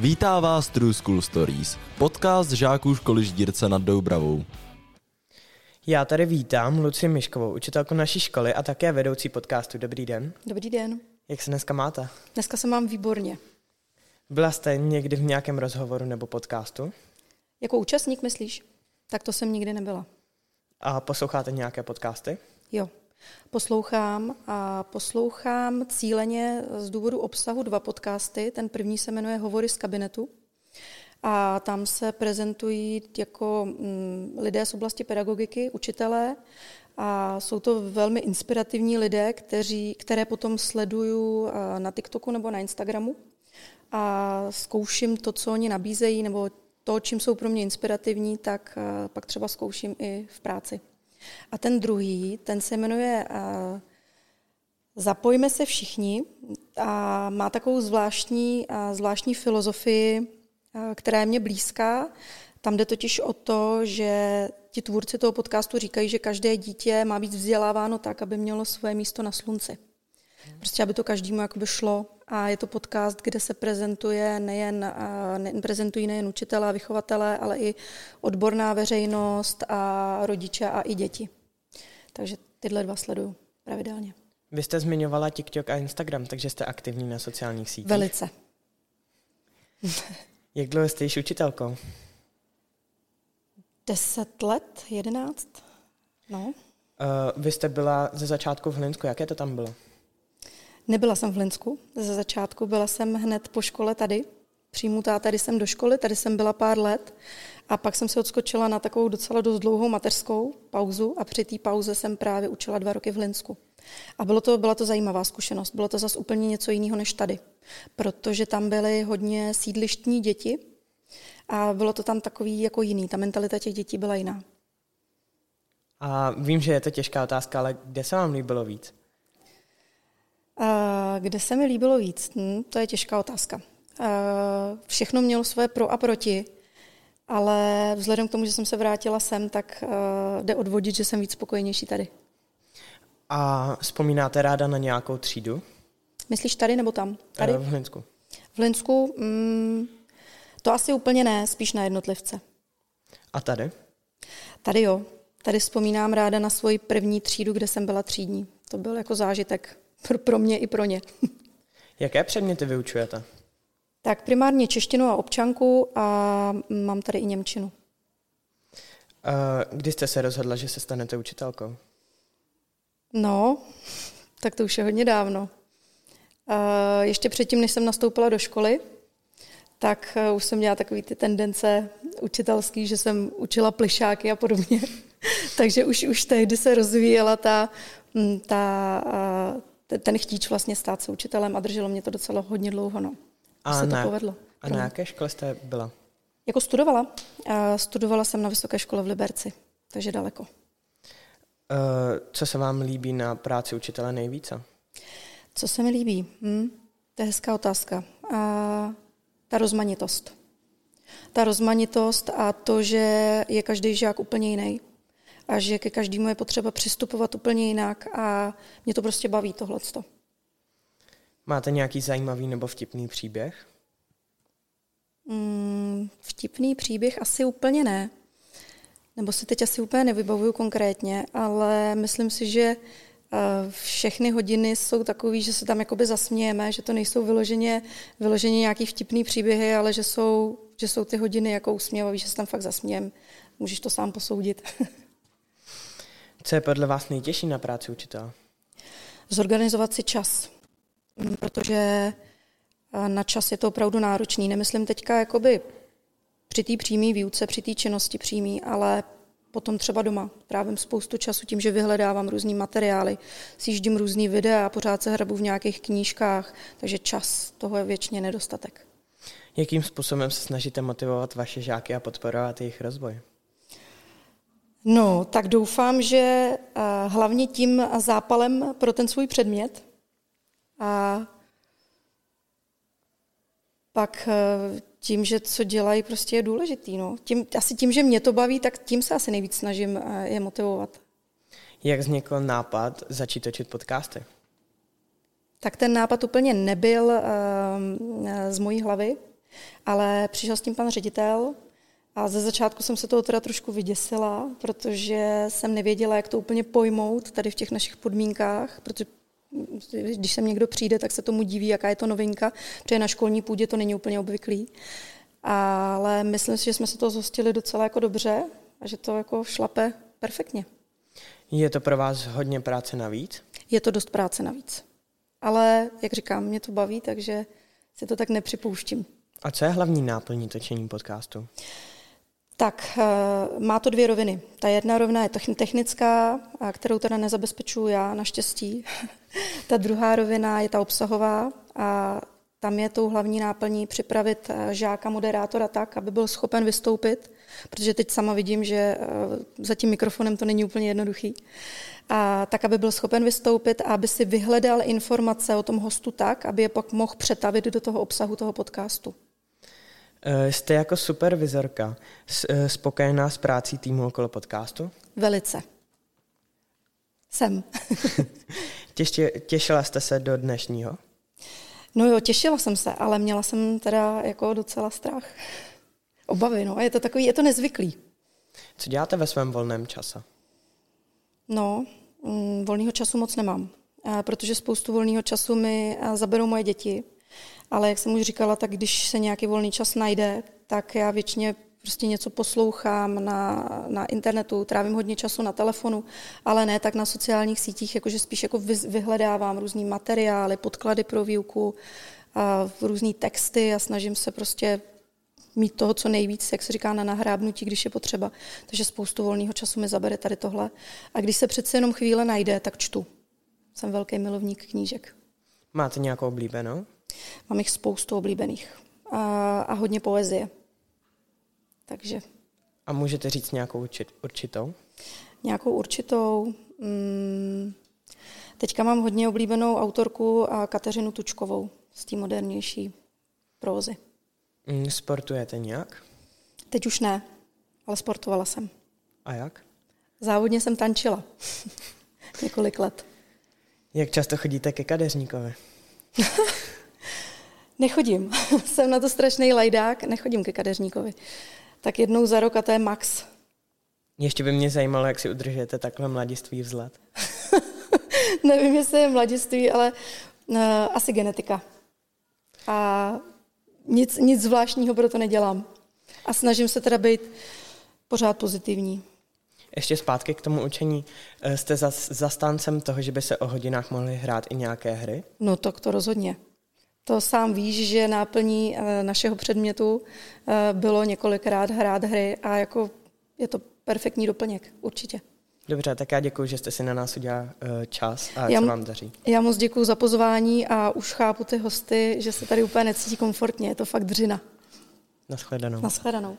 Vítá vás True School Stories, podcast žáků školy Ždírce nad Doubravou. Já tady vítám Luci Miškovou, učitelku naší školy a také vedoucí podcastu. Dobrý den. Dobrý den. Jak se dneska máte? Dneska se mám výborně. Byla jste někdy v nějakém rozhovoru nebo podcastu? Jako účastník myslíš? Tak to jsem nikdy nebyla. A posloucháte nějaké podcasty? Jo. Poslouchám a poslouchám cíleně z důvodu obsahu dva podcasty. Ten první se jmenuje Hovory z kabinetu a tam se prezentují jako mm, lidé z oblasti pedagogiky, učitelé a jsou to velmi inspirativní lidé, kteří, které potom sleduju eh, na TikToku nebo na Instagramu a zkouším to, co oni nabízejí, nebo to, čím jsou pro mě inspirativní, tak eh, pak třeba zkouším i v práci. A ten druhý, ten se jmenuje uh, Zapojme se všichni a má takovou zvláštní, uh, zvláštní filozofii, uh, která je mě blízká. Tam jde totiž o to, že ti tvůrci toho podcastu říkají, že každé dítě má být vzděláváno tak, aby mělo své místo na slunci. Prostě, aby to každému jakoby šlo. A je to podcast, kde se prezentuje nejen, ne, prezentují nejen učitelé a vychovatelé, ale i odborná veřejnost a rodiče a i děti. Takže tyhle dva sleduju pravidelně. Vy jste zmiňovala TikTok a Instagram, takže jste aktivní na sociálních sítích. Velice. Jak dlouho jste již učitelkou? Deset let, jedenáct. No. Uh, vy jste byla ze začátku v Hlinsku, jaké to tam bylo? Nebyla jsem v Linsku ze začátku, byla jsem hned po škole tady, přijmutá tady jsem do školy, tady jsem byla pár let a pak jsem se odskočila na takovou docela dost dlouhou mateřskou pauzu a při té pauze jsem právě učila dva roky v Linsku. A bylo to, byla to zajímavá zkušenost, bylo to zase úplně něco jiného než tady, protože tam byly hodně sídlištní děti a bylo to tam takový jako jiný, ta mentalita těch dětí byla jiná. A vím, že je to těžká otázka, ale kde se vám líbilo víc? Kde se mi líbilo víc? Hm, to je těžká otázka. Všechno mělo své pro a proti, ale vzhledem k tomu, že jsem se vrátila sem, tak jde odvodit, že jsem víc spokojenější tady. A vzpomínáte ráda na nějakou třídu? Myslíš tady nebo tam? Tady? V Hlinsku. V Hlinsku? Mm, to asi úplně ne, spíš na jednotlivce. A tady? Tady jo. Tady vzpomínám ráda na svoji první třídu, kde jsem byla třídní. To byl jako zážitek pro, pro mě i pro ně. Jaké předměty vyučujete? Tak primárně češtinu a občanku a mám tady i Němčinu. Kdy jste se rozhodla, že se stanete učitelkou? No, tak to už je hodně dávno. Ještě předtím, než jsem nastoupila do školy, tak e, už jsem měla takový ty tendence učitelský, že jsem učila plišáky a podobně. Takže už, už tehdy se rozvíjela ta, ta, ten chtíč vlastně stát se učitelem a drželo mě to docela hodně dlouho. No. A se na, to povedlo. A na jaké škole jste byla? Jako studovala. A studovala jsem na vysoké škole v Liberci, takže daleko. Uh, co se vám líbí na práci učitele nejvíce? Co se mi líbí? Hm? To je hezká otázka. A ta rozmanitost. Ta rozmanitost a to, že je každý žák úplně jiný a že ke každému je potřeba přistupovat úplně jinak a mě to prostě baví tohleto. Máte nějaký zajímavý nebo vtipný příběh? Mm, vtipný příběh asi úplně ne. Nebo si teď asi úplně nevybavuju konkrétně, ale myslím si, že eh, všechny hodiny jsou takové, že se tam jakoby zasmějeme, že to nejsou vyloženě, vyloženě nějaký vtipný příběhy, ale že jsou, že jsou ty hodiny jako usměvavý, že se tam fakt zasmějem. Můžeš to sám posoudit. Co je podle vás nejtěžší na práci učitele? Zorganizovat si čas, protože eh, na čas je to opravdu náročný. Nemyslím teďka jakoby při té přímé výuce, při té činnosti přímý, ale potom třeba doma. Trávím spoustu času tím, že vyhledávám různý materiály, sjíždím různý videa a pořád se hrabu v nějakých knížkách, takže čas toho je věčně nedostatek. Jakým způsobem se snažíte motivovat vaše žáky a podporovat jejich rozvoj? No, tak doufám, že uh, hlavně tím zápalem pro ten svůj předmět a pak uh, tím, že co dělají, prostě je důležitý. No. Tím, asi tím, že mě to baví, tak tím se asi nejvíc snažím uh, je motivovat. Jak vznikl nápad začít točit podcasty? Tak ten nápad úplně nebyl uh, z mojí hlavy. Ale přišel s tím pan ředitel a ze začátku jsem se toho teda trošku vyděsila, protože jsem nevěděla, jak to úplně pojmout tady v těch našich podmínkách, protože když sem někdo přijde, tak se tomu diví, jaká je to novinka, protože na školní půdě to není úplně obvyklý. Ale myslím si, že jsme se to zhostili docela jako dobře a že to jako šlape perfektně. Je to pro vás hodně práce navíc? Je to dost práce navíc. Ale, jak říkám, mě to baví, takže si to tak nepřipouštím. A co je hlavní náplní točení podcastu? Tak, eh, má to dvě roviny. Ta jedna rovina je technická, kterou teda nezabezpečuju já, naštěstí. ta druhá rovina je ta obsahová a tam je tou hlavní náplní připravit eh, žáka moderátora tak, aby byl schopen vystoupit, protože teď sama vidím, že eh, za tím mikrofonem to není úplně jednoduchý. A tak, aby byl schopen vystoupit a aby si vyhledal informace o tom hostu tak, aby je pak mohl přetavit do toho obsahu toho podcastu. Eh, jste jako supervizorka spokojená s prácí týmu okolo podcastu? Velice. Jsem. Těšila jste se do dnešního? No jo, těšila jsem se, ale měla jsem teda jako docela strach. Obavy, no. Je to takový, je to nezvyklý. Co děláte ve svém volném čase? No, mm, volného času moc nemám, protože spoustu volného času mi zaberou moje děti. Ale jak jsem už říkala, tak když se nějaký volný čas najde, tak já většině prostě něco poslouchám na, na internetu, trávím hodně času na telefonu, ale ne tak na sociálních sítích, jakože spíš jako vyhledávám různý materiály, podklady pro výuku, a různý texty a snažím se prostě mít toho co nejvíc, jak se říká, na nahrábnutí, když je potřeba. Takže spoustu volného času mi zabere tady tohle. A když se přece jenom chvíle najde, tak čtu. Jsem velký milovník knížek. Máte nějakou oblíbenou? Mám jich spoustu oblíbených. A, a hodně poezie. Takže. A můžete říct nějakou určitou? Nějakou určitou. Hmm, teďka mám hodně oblíbenou autorku a Kateřinu Tučkovou z té modernější prózy. Mm, sportujete nějak? Teď už ne, ale sportovala jsem. A jak? Závodně jsem tančila. Několik let. Jak často chodíte ke kadeřníkovi? Nechodím. jsem na to strašný lajdák, nechodím ke kadeřníkovi tak jednou za rok a to je max. Ještě by mě zajímalo, jak si udržujete takhle mladiství vzhled. Nevím, jestli je mladiství, ale uh, asi genetika. A nic, nic zvláštního pro to nedělám. A snažím se teda být pořád pozitivní. Ještě zpátky k tomu učení. Eh, jste zastáncem toho, že by se o hodinách mohly hrát i nějaké hry? No tak to rozhodně. To sám víš, že náplní eh, našeho předmětu eh, bylo několikrát hrát hry a jako je to perfektní doplněk, určitě. Dobře, tak já děkuji, že jste si na nás udělal eh, čas a já, co vám daří. Já moc děkuji za pozvání a už chápu ty hosty, že se tady úplně necítí komfortně, je to fakt dřina. Naschledanou. Naschledanou.